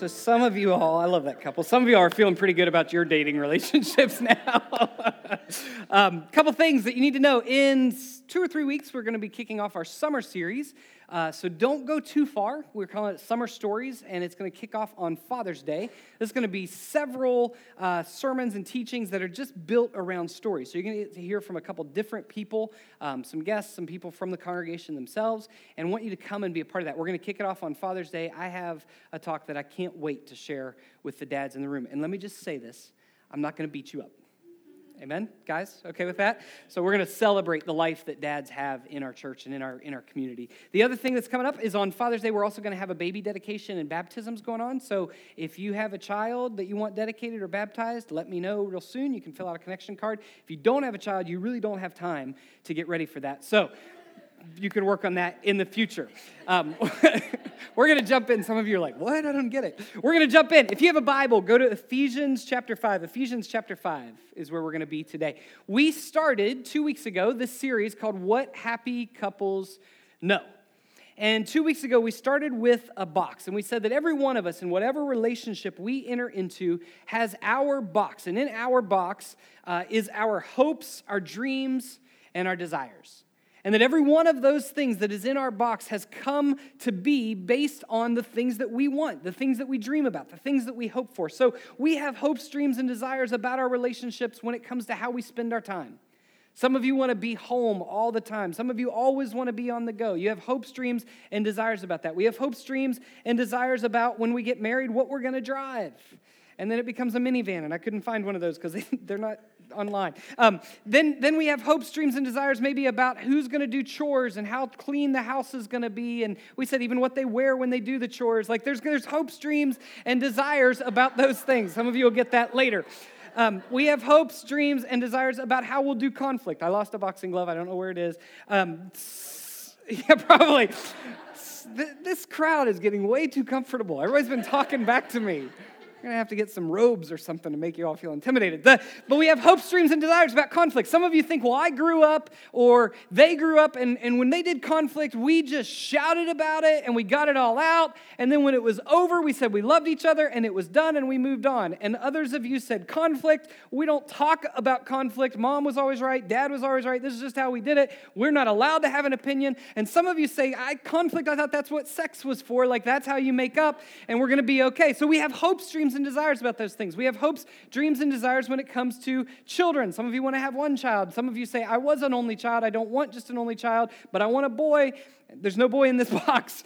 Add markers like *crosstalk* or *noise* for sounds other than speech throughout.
So, some of you all, I love that couple. Some of you are feeling pretty good about your dating *laughs* relationships now. A *laughs* um, couple things that you need to know. In two or three weeks, we're going to be kicking off our summer series. Uh, so don't go too far. We're calling it Summer Stories, and it's going to kick off on Father's Day. There's going to be several uh, sermons and teachings that are just built around stories. So you're going to get to hear from a couple different people, um, some guests, some people from the congregation themselves, and want you to come and be a part of that. We're going to kick it off on Father's Day. I have a talk that I can't wait to share with the dads in the room. And let me just say this I'm not going to beat you up. Amen, guys? Okay with that? So we're going to celebrate the life that dads have in our church and in our in our community. The other thing that's coming up is on Father's Day. We're also going to have a baby dedication and baptisms going on. So if you have a child that you want dedicated or baptized, let me know real soon. You can fill out a connection card. If you don't have a child, you really don't have time to get ready for that. So you can work on that in the future. Um, *laughs* we're going to jump in. Some of you are like, what? I don't get it. We're going to jump in. If you have a Bible, go to Ephesians chapter 5. Ephesians chapter 5 is where we're going to be today. We started two weeks ago this series called What Happy Couples Know. And two weeks ago, we started with a box, and we said that every one of us, in whatever relationship we enter into, has our box. And in our box uh, is our hopes, our dreams, and our desires. And that every one of those things that is in our box has come to be based on the things that we want, the things that we dream about, the things that we hope for. So we have hopes, dreams, and desires about our relationships when it comes to how we spend our time. Some of you want to be home all the time. Some of you always want to be on the go. You have hopes, dreams, and desires about that. We have hopes, dreams, and desires about when we get married, what we're going to drive. And then it becomes a minivan, and I couldn't find one of those because *laughs* they, are not online. Um, then, then we have hopes, dreams, and desires maybe about who's going to do chores and how clean the house is going to be. And we said even what they wear when they do the chores. Like there's, there's hopes, dreams, and desires about those things. Some of you will get that later. Um, we have hopes, dreams, and desires about how we'll do conflict. I lost a boxing glove. I don't know where it is. Um, *laughs* yeah, probably. This crowd is getting way too comfortable. Everybody's been talking back to me. We're going to have to get some robes or something to make you all feel intimidated. The, but we have hopes, dreams, and desires about conflict. Some of you think, well, I grew up or they grew up, and, and when they did conflict, we just shouted about it and we got it all out. And then when it was over, we said we loved each other and it was done and we moved on. And others of you said, conflict, we don't talk about conflict. Mom was always right, dad was always right. This is just how we did it. We're not allowed to have an opinion. And some of you say, I conflict, I thought that's what sex was for. Like that's how you make up and we're going to be okay. So we have hopes, dreams, dreams and desires about those things. We have hopes, dreams, and desires when it comes to children. Some of you want to have one child. Some of you say, I was an only child. I don't want just an only child, but I want a boy. There's no boy in this *laughs* box.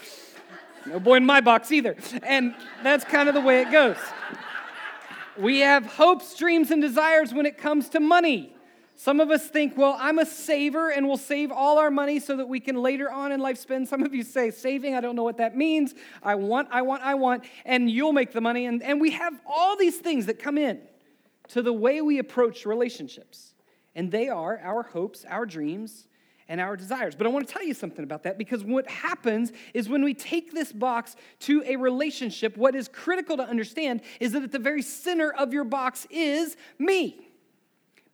No boy in my box either. And that's kind of the way it goes. We have hopes, dreams, and desires when it comes to money. Some of us think, well, I'm a saver and we'll save all our money so that we can later on in life spend. Some of you say, saving, I don't know what that means. I want, I want, I want, and you'll make the money. And, and we have all these things that come in to the way we approach relationships. And they are our hopes, our dreams, and our desires. But I want to tell you something about that because what happens is when we take this box to a relationship, what is critical to understand is that at the very center of your box is me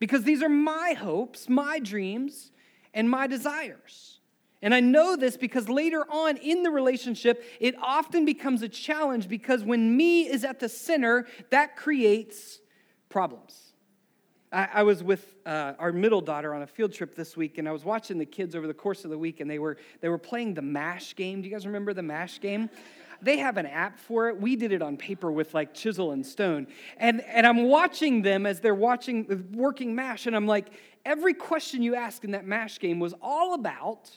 because these are my hopes, my dreams, and my desires. And I know this because later on in the relationship, it often becomes a challenge because when me is at the center, that creates problems. I, I was with uh, our middle daughter on a field trip this week, and I was watching the kids over the course of the week, and they were, they were playing the MASH game. Do you guys remember the MASH game? They have an app for it. We did it on paper with like chisel and stone. And, and I'm watching them as they're watching, working MASH, and I'm like, every question you ask in that MASH game was all about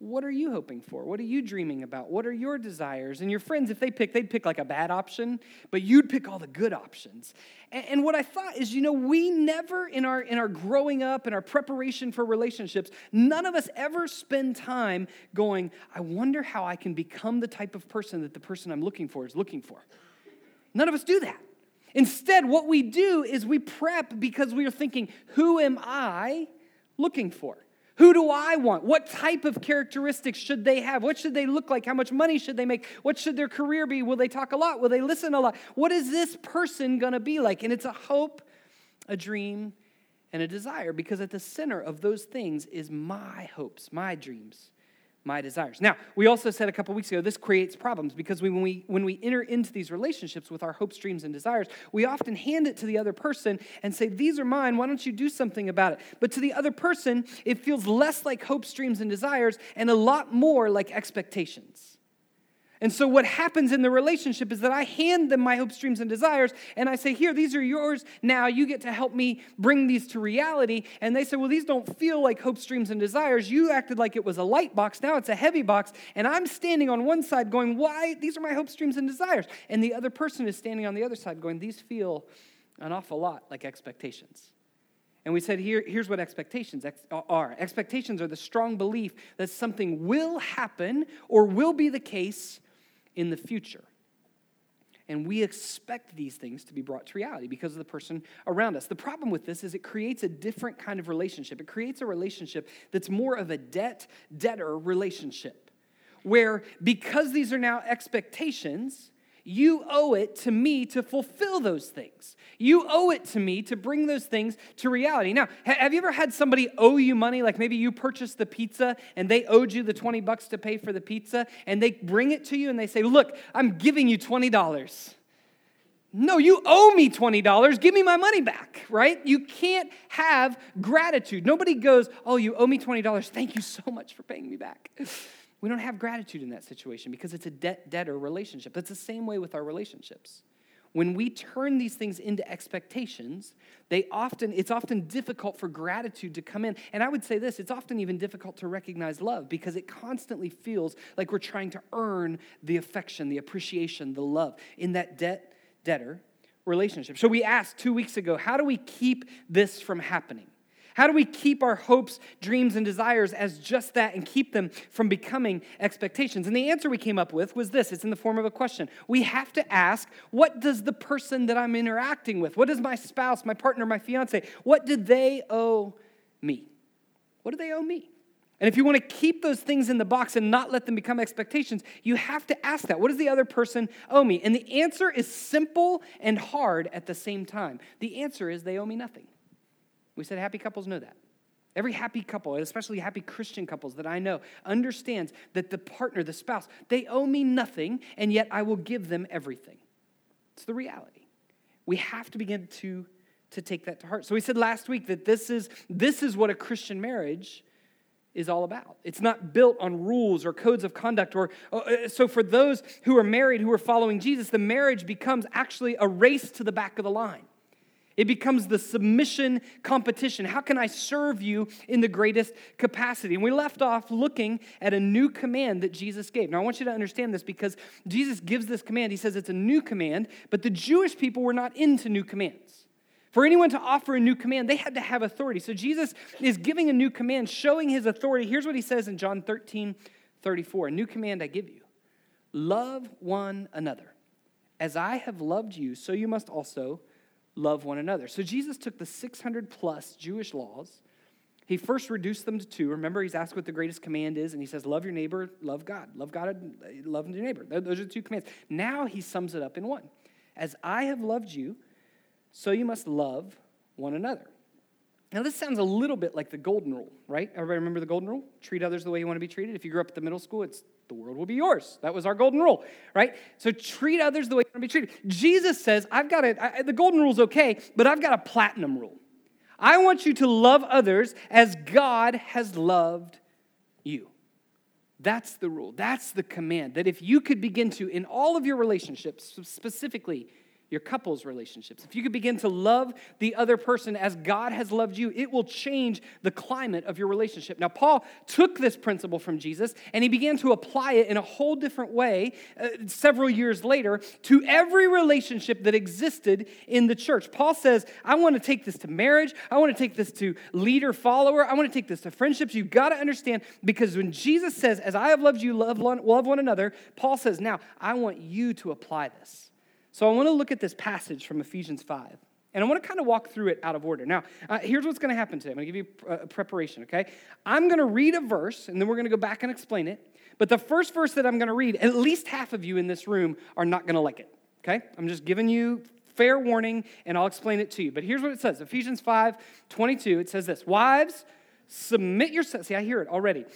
what are you hoping for? What are you dreaming about? What are your desires? And your friends, if they pick, they'd pick like a bad option, but you'd pick all the good options. And, and what I thought is, you know, we never in our in our growing up and our preparation for relationships, none of us ever spend time going, I wonder how I can become the type of person that the person I'm looking for is looking for. None of us do that. Instead, what we do is we prep because we are thinking, who am I looking for? Who do I want? What type of characteristics should they have? What should they look like? How much money should they make? What should their career be? Will they talk a lot? Will they listen a lot? What is this person going to be like? And it's a hope, a dream, and a desire because at the center of those things is my hopes, my dreams, my desires. Now, we also said a couple weeks ago this creates problems because when we when we enter into these relationships with our hopes, dreams and desires, we often hand it to the other person and say, "These are mine. Why don't you do something about it?" But to the other person, it feels less like hopes, dreams and desires and a lot more like expectations. And so, what happens in the relationship is that I hand them my hopes, dreams, and desires, and I say, Here, these are yours. Now you get to help me bring these to reality. And they say, Well, these don't feel like hopes, dreams, and desires. You acted like it was a light box. Now it's a heavy box. And I'm standing on one side going, Why? These are my hopes, dreams, and desires. And the other person is standing on the other side going, These feel an awful lot like expectations. And we said, Here, here's what expectations are expectations are the strong belief that something will happen or will be the case in the future. And we expect these things to be brought to reality because of the person around us. The problem with this is it creates a different kind of relationship. It creates a relationship that's more of a debt debtor relationship, where because these are now expectations, you owe it to me to fulfill those things. You owe it to me to bring those things to reality. Now, have you ever had somebody owe you money? Like maybe you purchased the pizza and they owed you the 20 bucks to pay for the pizza, and they bring it to you and they say, Look, I'm giving you $20. No, you owe me $20. Give me my money back, right? You can't have gratitude. Nobody goes, Oh, you owe me $20. Thank you so much for paying me back. *laughs* We don't have gratitude in that situation because it's a debt debtor relationship. That's the same way with our relationships. When we turn these things into expectations, they often it's often difficult for gratitude to come in. And I would say this, it's often even difficult to recognize love because it constantly feels like we're trying to earn the affection, the appreciation, the love in that debt debtor relationship. So we asked 2 weeks ago, how do we keep this from happening? How do we keep our hopes, dreams, and desires as just that and keep them from becoming expectations? And the answer we came up with was this it's in the form of a question. We have to ask, what does the person that I'm interacting with, what does my spouse, my partner, my fiance, what do they owe me? What do they owe me? And if you want to keep those things in the box and not let them become expectations, you have to ask that. What does the other person owe me? And the answer is simple and hard at the same time. The answer is they owe me nothing. We said happy couples know that. Every happy couple, especially happy Christian couples that I know, understands that the partner, the spouse, they owe me nothing, and yet I will give them everything. It's the reality. We have to begin to, to take that to heart. So we said last week that this is, this is what a Christian marriage is all about. It's not built on rules or codes of conduct. Or uh, so for those who are married who are following Jesus, the marriage becomes actually a race to the back of the line. It becomes the submission competition. How can I serve you in the greatest capacity? And we left off looking at a new command that Jesus gave. Now, I want you to understand this because Jesus gives this command. He says it's a new command, but the Jewish people were not into new commands. For anyone to offer a new command, they had to have authority. So Jesus is giving a new command, showing his authority. Here's what he says in John 13 34 A new command I give you love one another. As I have loved you, so you must also love one another. So Jesus took the 600 plus Jewish laws. He first reduced them to two. Remember, he's asked what the greatest command is, and he says, Love your neighbor, love God. Love God, uh, love your neighbor. Those are the two commands. Now he sums it up in one As I have loved you, so you must love one another. Now, this sounds a little bit like the golden rule, right? Everybody remember the golden rule? Treat others the way you want to be treated. If you grew up at the middle school, it's the world will be yours. That was our golden rule, right? So treat others the way you want to be treated. Jesus says, I've got I, the golden rule is okay, but I've got a platinum rule. I want you to love others as God has loved you. That's the rule. That's the command. That if you could begin to, in all of your relationships, specifically your couples relationships. If you could begin to love the other person as God has loved you, it will change the climate of your relationship. Now, Paul took this principle from Jesus and he began to apply it in a whole different way uh, several years later to every relationship that existed in the church. Paul says, I want to take this to marriage, I want to take this to leader follower, I want to take this to friendships. You've got to understand because when Jesus says, As I have loved you, love one, love one another, Paul says, Now I want you to apply this. So I want to look at this passage from Ephesians 5. And I want to kind of walk through it out of order. Now, uh, here's what's going to happen today. I'm going to give you a preparation, okay? I'm going to read a verse, and then we're going to go back and explain it. But the first verse that I'm going to read, at least half of you in this room are not going to like it, okay? I'm just giving you fair warning, and I'll explain it to you. But here's what it says Ephesians 5 22, it says this Wives, submit yourselves. See, I hear it already.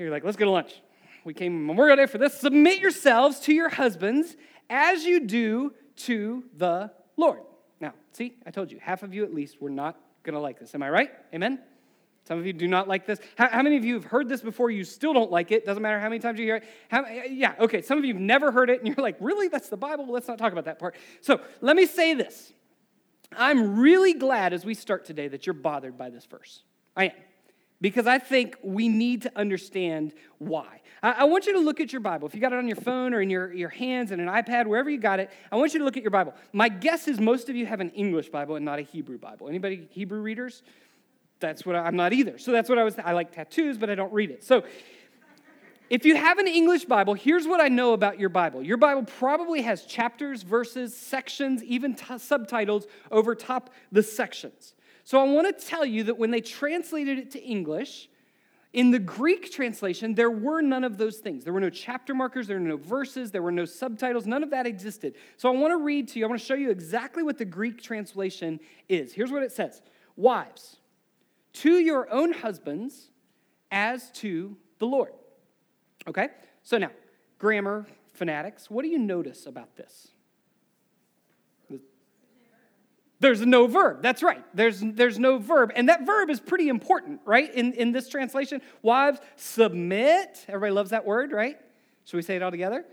You're like, let's go to lunch. We came Memorial Day for this. Submit yourselves to your husbands as you do to the Lord. Now, see, I told you, half of you at least were not going to like this. Am I right? Amen? Some of you do not like this. How, how, many of you have heard this before? You still don't like it. Doesn't matter how many times you hear it. How, yeah, okay. Some of you have never heard it, and you're like, really? That's the Bible? Let's not talk about that part. So let me say this. I'm really glad as we start today that you're bothered by this verse. I am. Because I think we need to understand why. I, I want you to look at your Bible. If you got it on your phone or in your, your hands and an iPad, wherever you got it, I want you to look at your Bible. My guess is most of you have an English Bible and not a Hebrew Bible. Anybody Hebrew readers? that's what I, I'm not either. So that's what I was, I like tattoos, but I don't read it. So if you have an English Bible, here's what I know about your Bible. Your Bible probably has chapters, verses, sections, even t- subtitles over top the sections. So I want to tell you that when they translated it to English, in the Greek translation, there were none of those things. There were no chapter markers, there were no verses, there were no subtitles, none of that existed. So I want to read to you, I want to show you exactly what the Greek translation is. Here's what it says Wives, to your own husbands as to the Lord. Okay? So now, grammar fanatics, what do you notice about this? There's no verb. That's right. There's, there's no verb. And that verb is pretty important, right? In, in this translation, wives, submit. Everybody loves that word, right? Should we say it all together?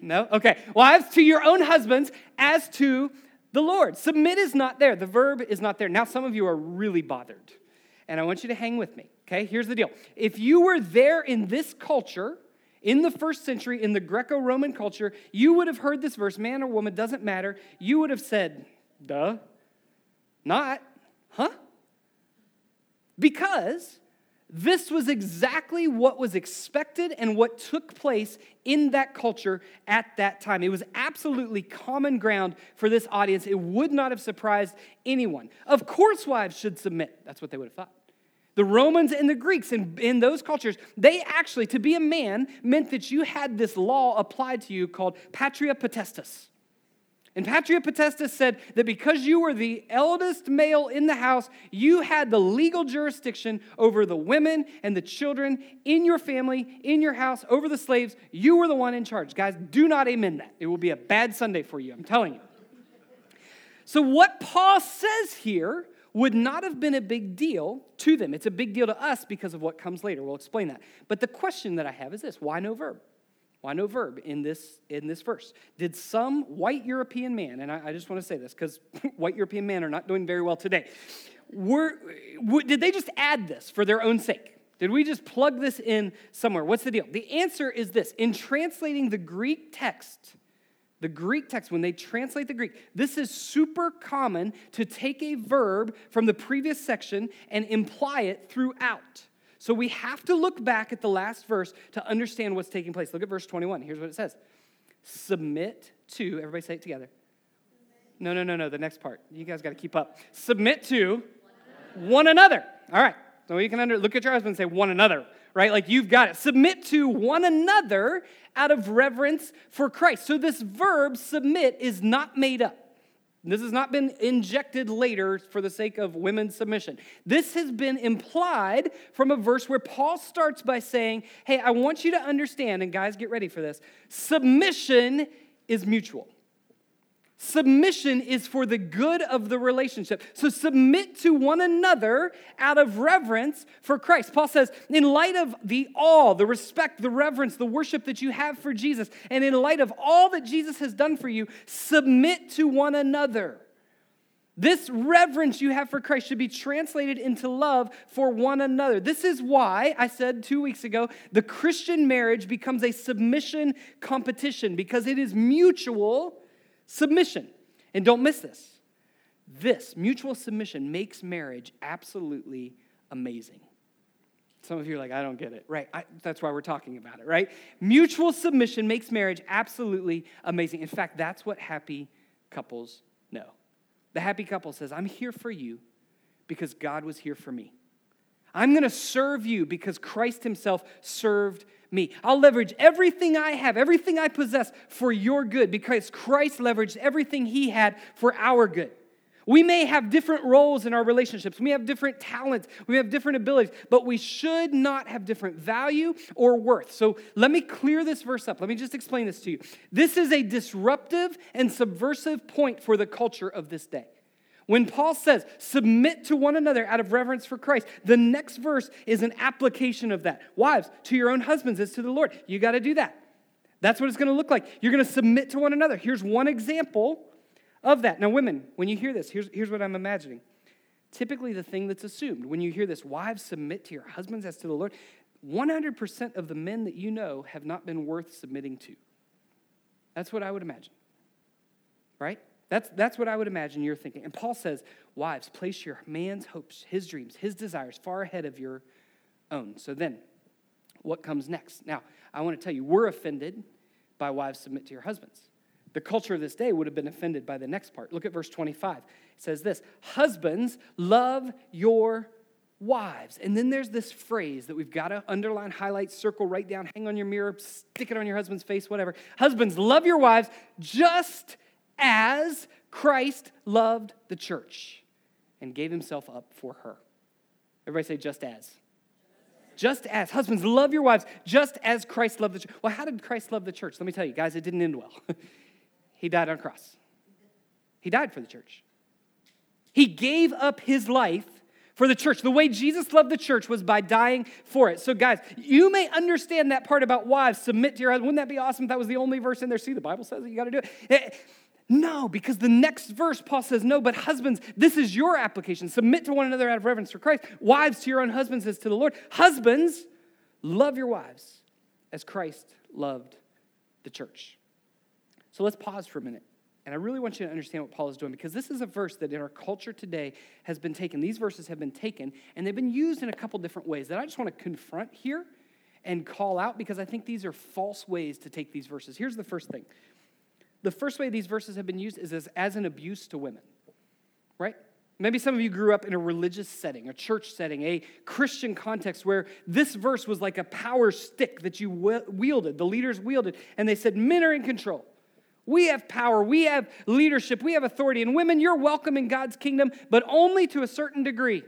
No? Okay. Wives, to your own husbands as to the Lord. Submit is not there. The verb is not there. Now, some of you are really bothered and I want you to hang with me. Okay, here's the deal. If you were there in this culture, in the first century, in the Greco Roman culture, you would have heard this verse man or woman, doesn't matter. You would have said, duh, not, huh? Because this was exactly what was expected and what took place in that culture at that time. It was absolutely common ground for this audience. It would not have surprised anyone. Of course, wives should submit. That's what they would have thought. The Romans and the Greeks in, in those cultures, they actually, to be a man, meant that you had this law applied to you called patria potestas. And patria potestas said that because you were the eldest male in the house, you had the legal jurisdiction over the women and the children in your family, in your house, over the slaves. You were the one in charge. Guys, do not amen that. It will be a bad Sunday for you, I'm telling you. So, what Paul says here would not have been a big deal to them. It's a big deal to us because of what comes later. We'll explain that. But the question that I have is this why no verb? Why no verb in this, in this verse? Did some white European man, and I, I just want to say this because *laughs* white European men are not doing very well today, were, did they just add this for their own sake? Did we just plug this in somewhere? What's the deal? The answer is this in translating the Greek text, the Greek text, when they translate the Greek, this is super common to take a verb from the previous section and imply it throughout. So we have to look back at the last verse to understand what's taking place. Look at verse 21. Here's what it says Submit to, everybody say it together. No, no, no, no, the next part. You guys got to keep up. Submit to one another. All right. So you can under, look at your husband and say, one another right? Like you've got it. Submit to one another out of reverence for Christ. So this verb, submit, is not made up. This has not been injected later for the sake of women's submission. This has been implied from a verse where Paul starts by saying, Hey, I want you to understand, and guys, get ready for this submission is mutual. Submission is for the good of the relationship. So submit to one another out of reverence for Christ. Paul says, in light of the awe, the respect, the reverence, the worship that you have for Jesus, and in light of all that Jesus has done for you, submit to one another. This reverence you have for Christ should be translated into love for one another. This is why I said two weeks ago the Christian marriage becomes a submission competition because it is mutual submission. And don't miss this. This, mutual submission, makes marriage absolutely amazing. Some of you are like, I don't get it. Right. I, that's why we're talking about it, right? Mutual submission makes marriage absolutely amazing. In fact, that's what happy couples know. The happy couple says, I'm here for you because God was here for me. I'm going to serve you because Christ Himself served me. I'll leverage everything I have, everything I possess for your good because Christ leveraged everything he had for our good. We may have different roles in our relationships. We have different talents. We have different abilities, but we should not have different value or worth. So let me clear this verse up. Let me just explain this to you. This is a disruptive and subversive point for the culture of this day. When Paul says, submit to one another out of reverence for Christ, the next verse is an application of that. Wives, to your own husbands as to the Lord. You got to do that. That's what it's going to look like. You're going to submit to one another. Here's one example of that. Now, women, when you hear this, here's, here's what I'm imagining. Typically, the thing that's assumed when you hear this, wives submit to your husbands as to the Lord, 100% of the men that you know have not been worth submitting to. That's what I would imagine. Right? That's, that's what I would imagine you're thinking. And Paul says, Wives, place your man's hopes, his dreams, his desires far ahead of your own. So then, what comes next? Now, I want to tell you, we're offended by wives submit to your husbands. The culture of this day would have been offended by the next part. Look at verse 25. It says this Husbands, love your wives. And then there's this phrase that we've got to underline, highlight, circle, write down, hang on your mirror, stick it on your husband's face, whatever. Husbands, love your wives just as Christ loved the church and gave himself up for her. Everybody say, just as. Just as. Husbands, love your wives just as Christ loved the church. Well, how did Christ love the church? Let me tell you, guys, it didn't end well. *laughs* He died on a cross. He died for the church. He gave up his life for the church. The way Jesus loved the church was by dying for it. So, guys, you may understand that part about wives submit to your husband. Wouldn't that be awesome if that was the only verse in there? See, the Bible says it, you got to do it. Eh, No, because the next verse, Paul says, No, but husbands, this is your application. Submit to one another out of reverence for Christ. Wives to your own husbands as to the Lord. Husbands, love your wives as Christ loved the church. So let's pause for a minute. And I really want you to understand what Paul is doing because this is a verse that in our culture today has been taken. These verses have been taken and they've been used in a couple different ways that I just want to confront here and call out because I think these are false ways to take these verses. Here's the first thing the first way these verses have been used is as, as an abuse to women, right? Maybe some of you grew up in a religious setting, a church setting, a Christian context where this verse was like a power stick that you wielded, the leaders wielded, and they said, Men are in control. We have power, we have leadership, we have authority. And women, you're welcome in God's kingdom, but only to a certain degree.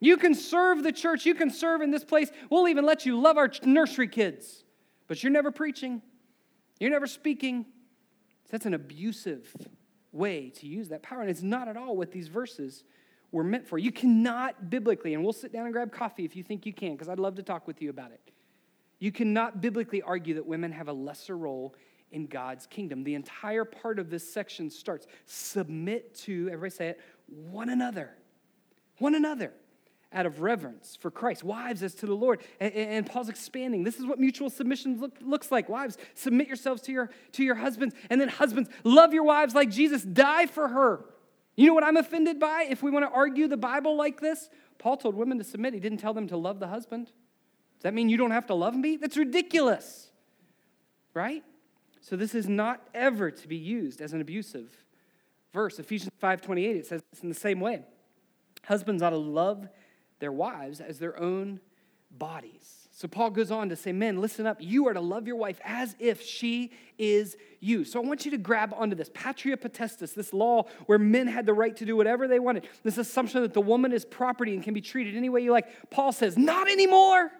You can serve the church, you can serve in this place. We'll even let you love our nursery kids, but you're never preaching, you're never speaking. That's an abusive way to use that power. And it's not at all what these verses were meant for. You cannot biblically, and we'll sit down and grab coffee if you think you can, because I'd love to talk with you about it. You cannot biblically argue that women have a lesser role in God's kingdom. The entire part of this section starts submit to, everybody say it, one another. One another out of reverence for Christ. Wives, as to the Lord. And, and Paul's expanding. This is what mutual submission look, looks like. Wives, submit yourselves to your, to your husbands. And then, husbands, love your wives like Jesus. Die for her. You know what I'm offended by if we want to argue the Bible like this? Paul told women to submit, he didn't tell them to love the husband. Does that mean you don't have to love me? That's ridiculous, right? So this is not ever to be used as an abusive verse. Ephesians 5:28 it says it's in the same way. Husbands ought to love their wives as their own bodies. So Paul goes on to say, Men, listen up. You are to love your wife as if she is you. So I want you to grab onto this. Patria potestas, this law where men had the right to do whatever they wanted. This assumption that the woman is property and can be treated any way you like. Paul says, Not anymore.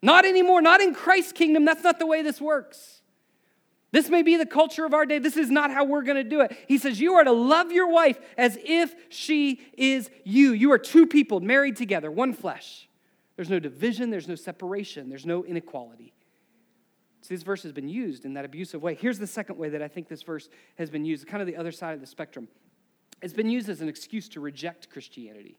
Not anymore. Not in Christ's kingdom. That's not the way this works. This may be the culture of our day. This is not how we're going to do it. He says, You are to love your wife as if she is you. You are two people married together, one flesh. There's no division, there's no separation, there's no inequality. So this verse has been used in that abusive way. Here's the second way that I think this verse has been used, kind of the other side of the spectrum. It's been used as an excuse to reject Christianity.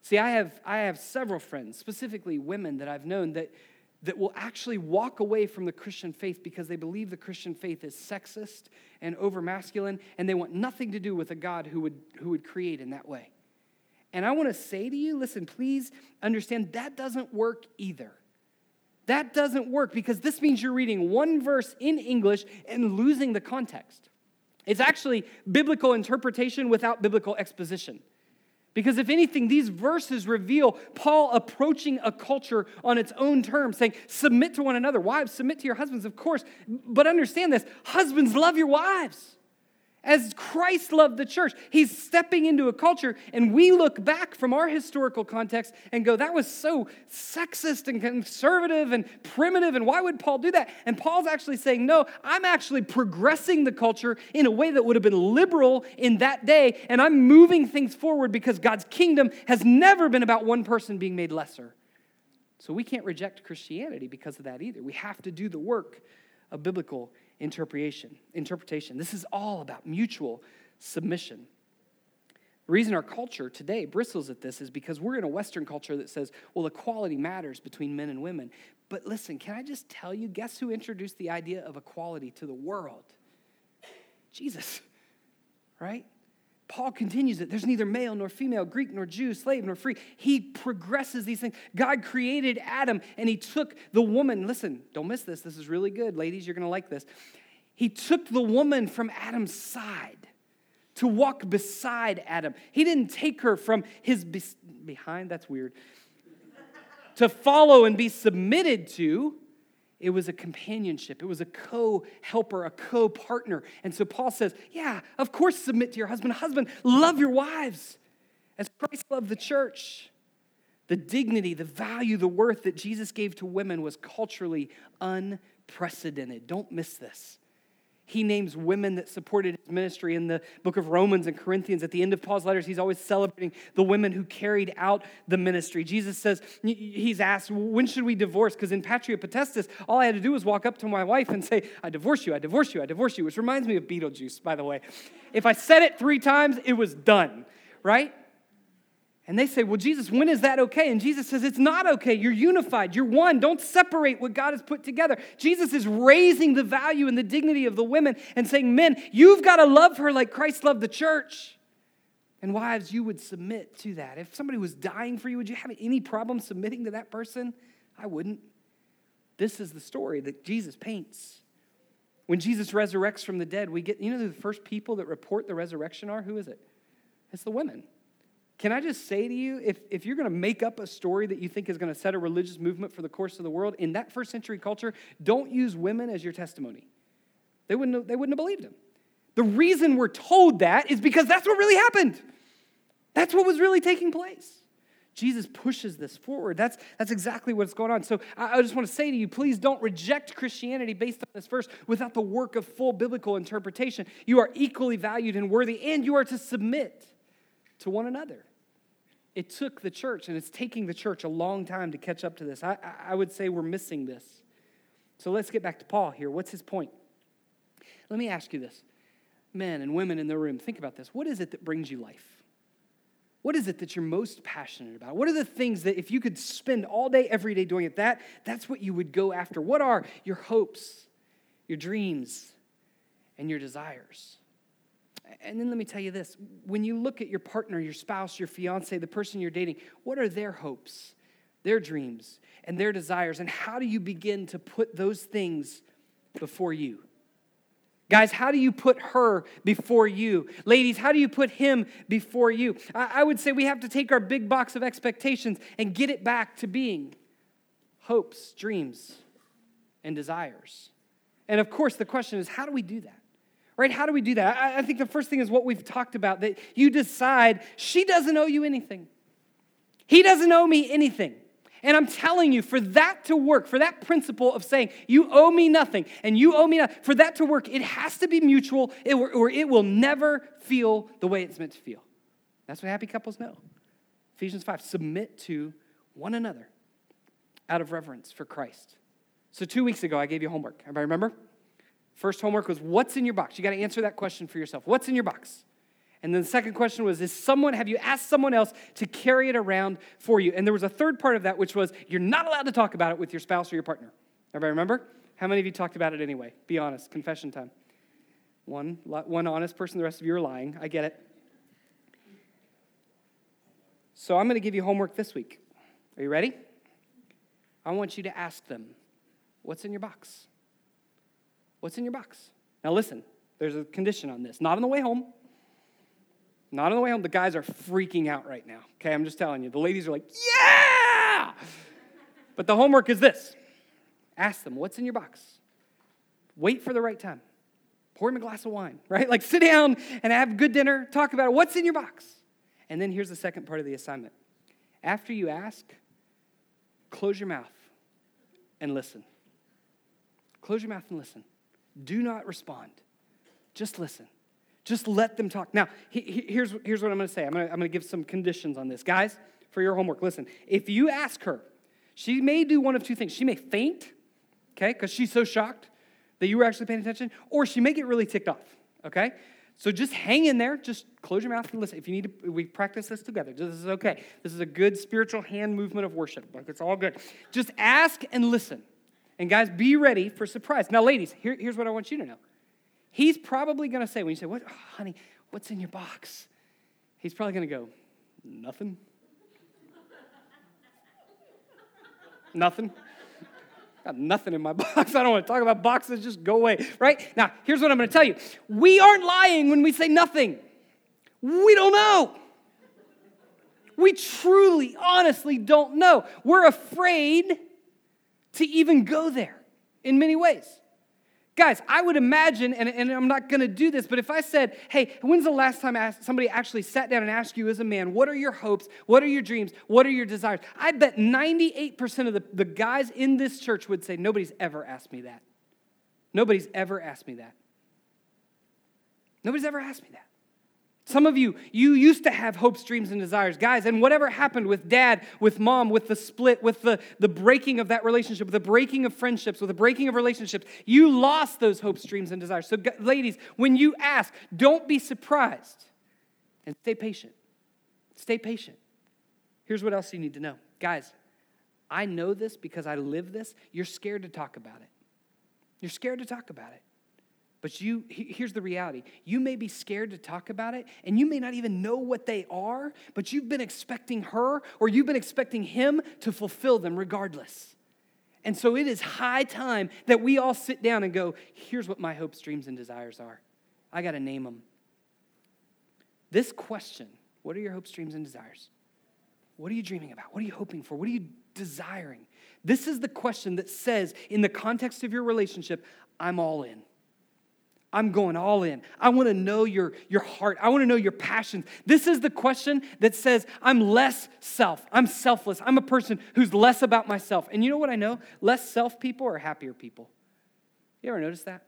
See, I have, I have several friends, specifically women that I've known, that that will actually walk away from the Christian faith because they believe the Christian faith is sexist and over masculine, and they want nothing to do with a God who would, who would create in that way. And I want to say to you listen, please understand that doesn't work either. That doesn't work because this means you're reading one verse in English and losing the context. It's actually biblical interpretation without biblical exposition. Because if anything, these verses reveal Paul approaching a culture on its own terms, saying, Submit to one another. Wives, submit to your husbands, of course. But understand this husbands, love your wives as Christ loved the church. He's stepping into a culture, and we look back from our historical context and go, that was so sexist and conservative and primitive, and why would Paul do that? And Paul's actually saying, no, I'm actually progressing the culture in a way that would have been liberal in that day, and I'm moving things forward because God's kingdom has never been about one person being made lesser. So we can't reject Christianity because of that either. We have to do the work of biblical interpretation. Interpretation. This is all about mutual submission. The reason our culture today bristles at this is because we're in a Western culture that says, well, equality matters between men and women. But listen, can I just tell you, guess who introduced the idea of equality to the world? Jesus, right? Paul continues it. There's neither male nor female, Greek nor Jew, slave nor free. He progresses these things. God created Adam and he took the woman. Listen, don't miss this. This is really good. Ladies, you're going to like this. He took the woman from Adam's side to walk beside Adam. He didn't take her from his be- behind, that's weird, to follow and be submitted to. It was a companionship. It was a co helper, a co partner. And so Paul says, Yeah, of course, submit to your husband. Husband, love your wives as Christ loved the church. The dignity, the value, the worth that Jesus gave to women was culturally unprecedented. Don't miss this. He names women that supported his ministry in the book of Romans and Corinthians. At the end of Paul's letters, he's always celebrating the women who carried out the ministry. Jesus says, he's asked, when should we divorce? Because in Patria Potestas, all I had to do was walk up to my wife and say, I divorce you, I divorce you, I divorce you, which reminds me of Beetlejuice, by the way. If I said it three times, it was done, right? And they say, Well, Jesus, when is that okay? And Jesus says, It's not okay. You're unified. You're one. Don't separate what God has put together. Jesus is raising the value and the dignity of the women and saying, Men, you've got to love her like Christ loved the church. And wives, you would submit to that. If somebody was dying for you, would you have any problem submitting to that person? I wouldn't. This is the story that Jesus paints. When Jesus resurrects from the dead, we get, you know, the first people that report the resurrection are? Who is it? It's the women. Can I just say to you, if, if you're going to make up a story that you think is going to set a religious movement for the course of the world, in that first century culture, don't use women as your testimony. They wouldn't have, they wouldn't have believed him. The reason we're told that is because that's what really happened. That's what was really taking place. Jesus pushes this forward. That's, that's exactly what's going on. So I, I just want to say to you, please don't reject Christianity based on this verse without the work of full biblical interpretation. You are equally valued and worthy, and you are to submit to one another. It took the church, and it's taking the church a long time to catch up to this. I, I would say we're missing this. So let's get back to Paul here. What's his point? Let me ask you this men and women in the room, think about this. What is it that brings you life? What is it that you're most passionate about? What are the things that if you could spend all day, every day doing it, that, that's what you would go after? What are your hopes, your dreams, and your desires? And then let me tell you this when you look at your partner, your spouse, your fiance, the person you're dating, what are their hopes, their dreams, and their desires? And how do you begin to put those things before you? Guys, how do you put her before you? Ladies, how do you put him before you? I, would say we have to take our big box of expectations and get it back to being hopes, dreams, and desires. And of course, the question is how do we do that? Right? How do we do that? I, I think the first thing is what we've talked about that you decide she doesn't owe you anything. He doesn't owe me anything. And I'm telling you, for that to work, for that principle of saying, you owe me nothing and you owe me nothing, for that to work, it has to be mutual or it will never feel the way it's meant to feel. That's what happy couples know. Ephesians 5 submit to one another out of reverence for Christ. So, two weeks ago, I gave you homework. Everybody remember? First homework was what's in your box? You got to answer that question for yourself. What's in your box? And then the second question was, is someone, have you asked someone else to carry it around for you? And there was a third part of that, which was, you're not allowed to talk about it with your spouse or your partner. Everybody remember? How many of you talked about it anyway? Be honest, confession time. One, one honest person, the rest of you are lying. I get it. So I'm going to give you homework this week. Are you ready? I want you to ask them, what's in your box? What's in your box? Now, listen, there's a condition on this. Not on the way home. Not on the way home. The guys are freaking out right now. Okay, I'm just telling you. The ladies are like, yeah! But the homework is this ask them, what's in your box? Wait for the right time. pour him a glass of wine, right? Like sit down and have a good dinner, talk about it. What's in your box? And then here's the second part of the assignment. After you ask, close your mouth and listen. Close your mouth and listen. Do not respond. Just listen. Just let them talk. Now, he, here's, here's what I'm going to say I'm going to give some conditions on this. Guys, for your homework, listen. If you ask her, she may do one of two things. She may faint, okay, because she's so shocked that you were actually paying attention, or she may get really ticked off, okay? So just hang in there. Just close your mouth and listen. If you need to, we practice this together. This is okay. This is a good spiritual hand movement of worship. Like it's all good. Just ask and listen. And guys, be ready for surprise. Now, ladies, here, here's what I want you to know. He's probably going to say, when you say, "What, oh, honey? What's in your box?" He's probably going to go, "Nothing." *laughs* Nothing. Got nothing in my *laughs* box. I don't want to talk about boxes. Just go away. Right? Now, here's what I'm going to tell you. We aren't lying when we say nothing. We don't know. We truly, honestly don't know. We're afraid to even go there in many ways. Guys, I would imagine, and, and I'm not going to do this, but if I said, hey, when's the last time somebody actually sat down and asked you as a man, what are your hopes? What are your dreams? What are your desires? I bet 98% of the, the guys in this church would say, nobody's ever asked me that. Nobody's ever asked me that. Nobody's ever asked me that. Some of you, you used to have hopes, dreams, and desires. Guys, and whatever happened with dad, with mom, with the split, with the, the breaking of that relationship, with the breaking of friendships, with the breaking of relationships, you lost those hopes, dreams, and desires. So, ladies, when you ask, don't be surprised and stay patient. Stay patient. Here's what else you need to know. Guys, I know this because I live this. You're scared to talk about it. You're scared to talk about it. But you, here's the reality. You may be scared to talk about it, and you may not even know what they are, but you've been expecting her or you've been expecting him to fulfill them regardless. And so it is high time that we all sit down and go, here's what my hopes, dreams, and desires are. I got to name them. This question, what are your hopes, dreams, and desires? What are you dreaming about? What are you hoping for? What are you desiring? This is the question that says, in the context of your relationship, I'm all in. I'm going all in. I want to know your, your heart. I want to know your passions. This is the question that says, I'm less self. I'm selfless. I'm a person who's less about myself. And you know what I know? Less self people are happier people. You ever notice that?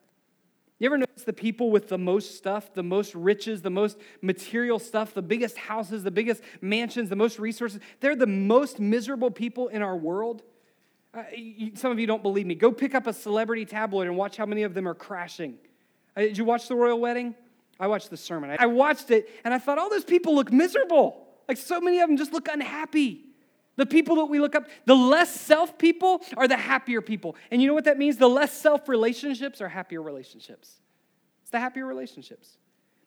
You ever notice the people with the most stuff, the most riches, the most material stuff, the biggest houses, the biggest mansions, the most resources? They're the most miserable people in our world. Uh, you, some of you don't believe me. Go pick up a celebrity tabloid and watch how many of them are crashing. Uh, did you watch the royal wedding? I watched the sermon. I watched it and I thought, all those people look miserable. Like so many of them just look unhappy. The people that we look up, the less self people are the happier people. And you know what that means? The less self relationships are happier relationships. It's the happier relationships.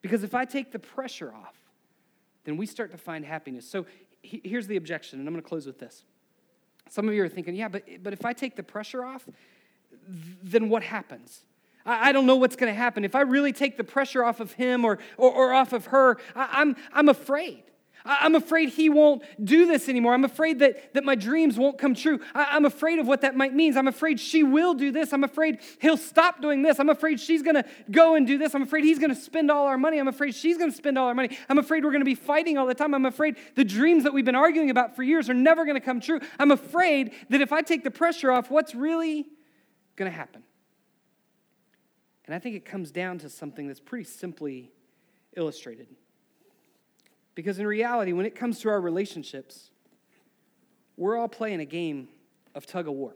Because if I take the pressure off, then we start to find happiness. So here's the objection, and I'm going to close with this. Some of you are thinking, yeah, but, but if I take the pressure off, then what happens? I, don't know what's going to happen. If I really take the pressure off of him or, or, or off of her, I, I'm, I'm afraid. I'm afraid he won't do this anymore. I'm afraid that, that my dreams won't come true. I, am afraid of what that might mean. I'm afraid she will do this. I'm afraid he'll stop doing this. I'm afraid she's going to go and do this. I'm afraid he's going to spend all our money. I'm afraid she's going to spend all our money. I'm afraid we're going to be fighting all the time. I'm afraid the dreams that we've been arguing about for years are never going to come true. I'm afraid that if I take the pressure off, what's really going to happen? And I think it comes down to something that's pretty simply illustrated. Because in reality, when it comes to our relationships, we're all playing a game of tug of war.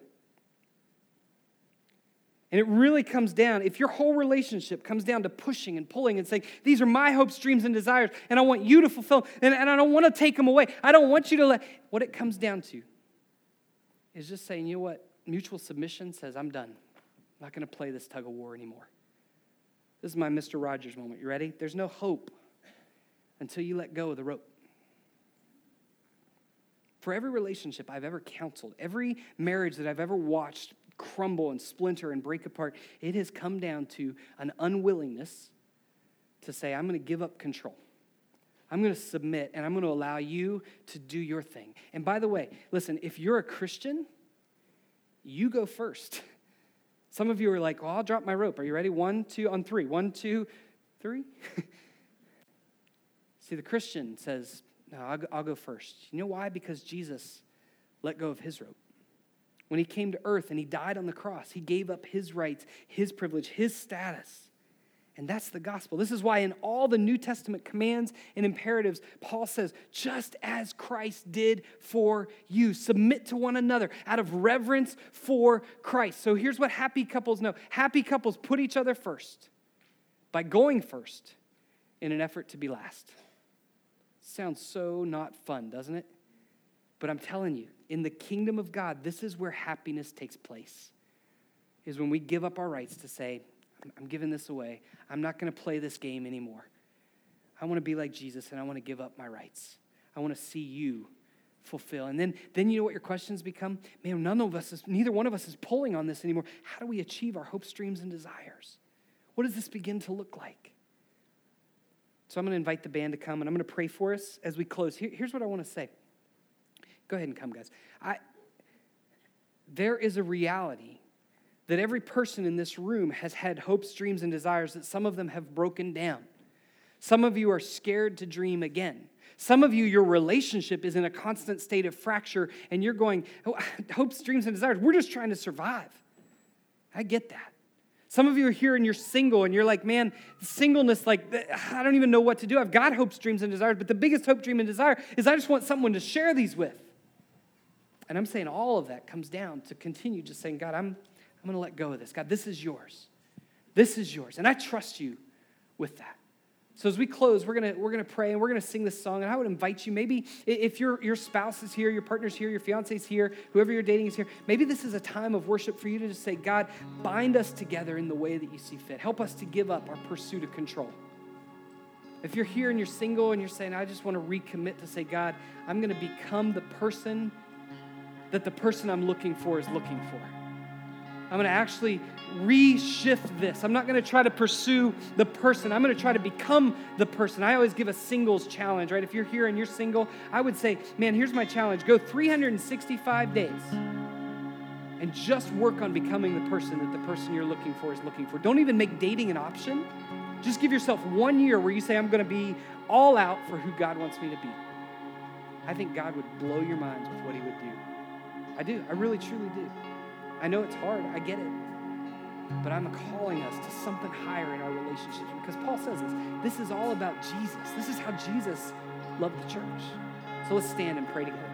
And it really comes down, if your whole relationship comes down to pushing and pulling and saying, These are my hopes, dreams, and desires, and I want you to fulfill, and, and I don't want to take them away. I don't want you to let. What it comes down to is just saying, You know what? Mutual submission says, I'm done. I'm not going to play this tug of war anymore. This is my Mr. Rogers moment. You ready? There's no hope until you let go of the rope. For every relationship I've ever counseled, every marriage that I've ever watched crumble and splinter and break apart, it has come down to an unwillingness to say, I'm going to give up control. I'm going to submit and I'm going to allow you to do your thing. And by the way, listen, if you're a Christian, you go first. *laughs* Some of you are like, well, I'll drop my rope. Are you ready? One, two, on three. One, two, three. *laughs* See, the Christian says, no, I'll I'll go first. You know why? Because Jesus let go of his rope. When he came to earth and he died on the cross, he gave up his rights, his privilege, his status. And that's the gospel. This is why in all the New Testament commands and imperatives, Paul says, just as Christ did for you, submit to one another out of reverence for Christ. So here's what happy couples know happy couples put each other first by going first in an effort to be last. Sounds so not fun, doesn't it? But I'm telling you, in the kingdom of God, this is where happiness takes place. Is when we give up our rights to say, I'm giving this away. I'm not going to play this game anymore. I want to be like Jesus and I want to give up my rights. I want to see you fulfill. And then, then you know what your questions become? Man, none of us is, neither one of us is pulling on this anymore. How do we achieve our hopes, dreams, and desires? What does this begin to look like? So I'm going to invite the band to come and I'm going to pray for us as we close. Here, here's what I want to say. Go ahead and come, guys. I, there is a reality that every person in this room has had hopes, dreams, and desires that some of them have broken down. Some of you are scared to dream again. Some of you, your relationship is in a constant state of fracture, and you're going, oh, *sighs* hopes, dreams, and desires. We're just trying to survive. I get that. Some of you are here and you're single, and you're like, man, singleness, like, *sighs* I don't even know what to do. I've got hopes, dreams, and desires, but the biggest hope, dream, and desire is I just want someone to share these with. And I'm saying all of that comes down to continue just saying, God, I'm, I'm going to let go of this. God, this is yours. This is yours. And I trust you with that. So as we close, we're gonna we're gonna pray and we're gonna sing this song. And I would invite you, maybe if your your spouse is here, your partner's here, your fiance's here, whoever you're dating is here, maybe this is a time of worship for you to just say, God, bind us together in the way that you see fit. Help us to give up our pursuit of control. If you're here and you're single and you're saying, I just want to recommit to say, God, I'm gonna become the person that the person I'm looking for is looking for. I'm going to actually reshift this. I'm not going to try to pursue the person. I'm going to try to become the person. I always give a singles challenge, right? If you're here and you're single, I would say, man, here's my challenge go 365 days and just work on becoming the person that the person you're looking for is looking for. Don't even make dating an option. Just give yourself one year where you say, I'm going to be all out for who God wants me to be. I think God would blow your minds with what He would do. I do. I really, truly do. I know it's hard, I get it. But I'm calling us to something higher in our relationships because Paul says this. This is all about Jesus. This is how Jesus loved the church. So let's stand and pray together.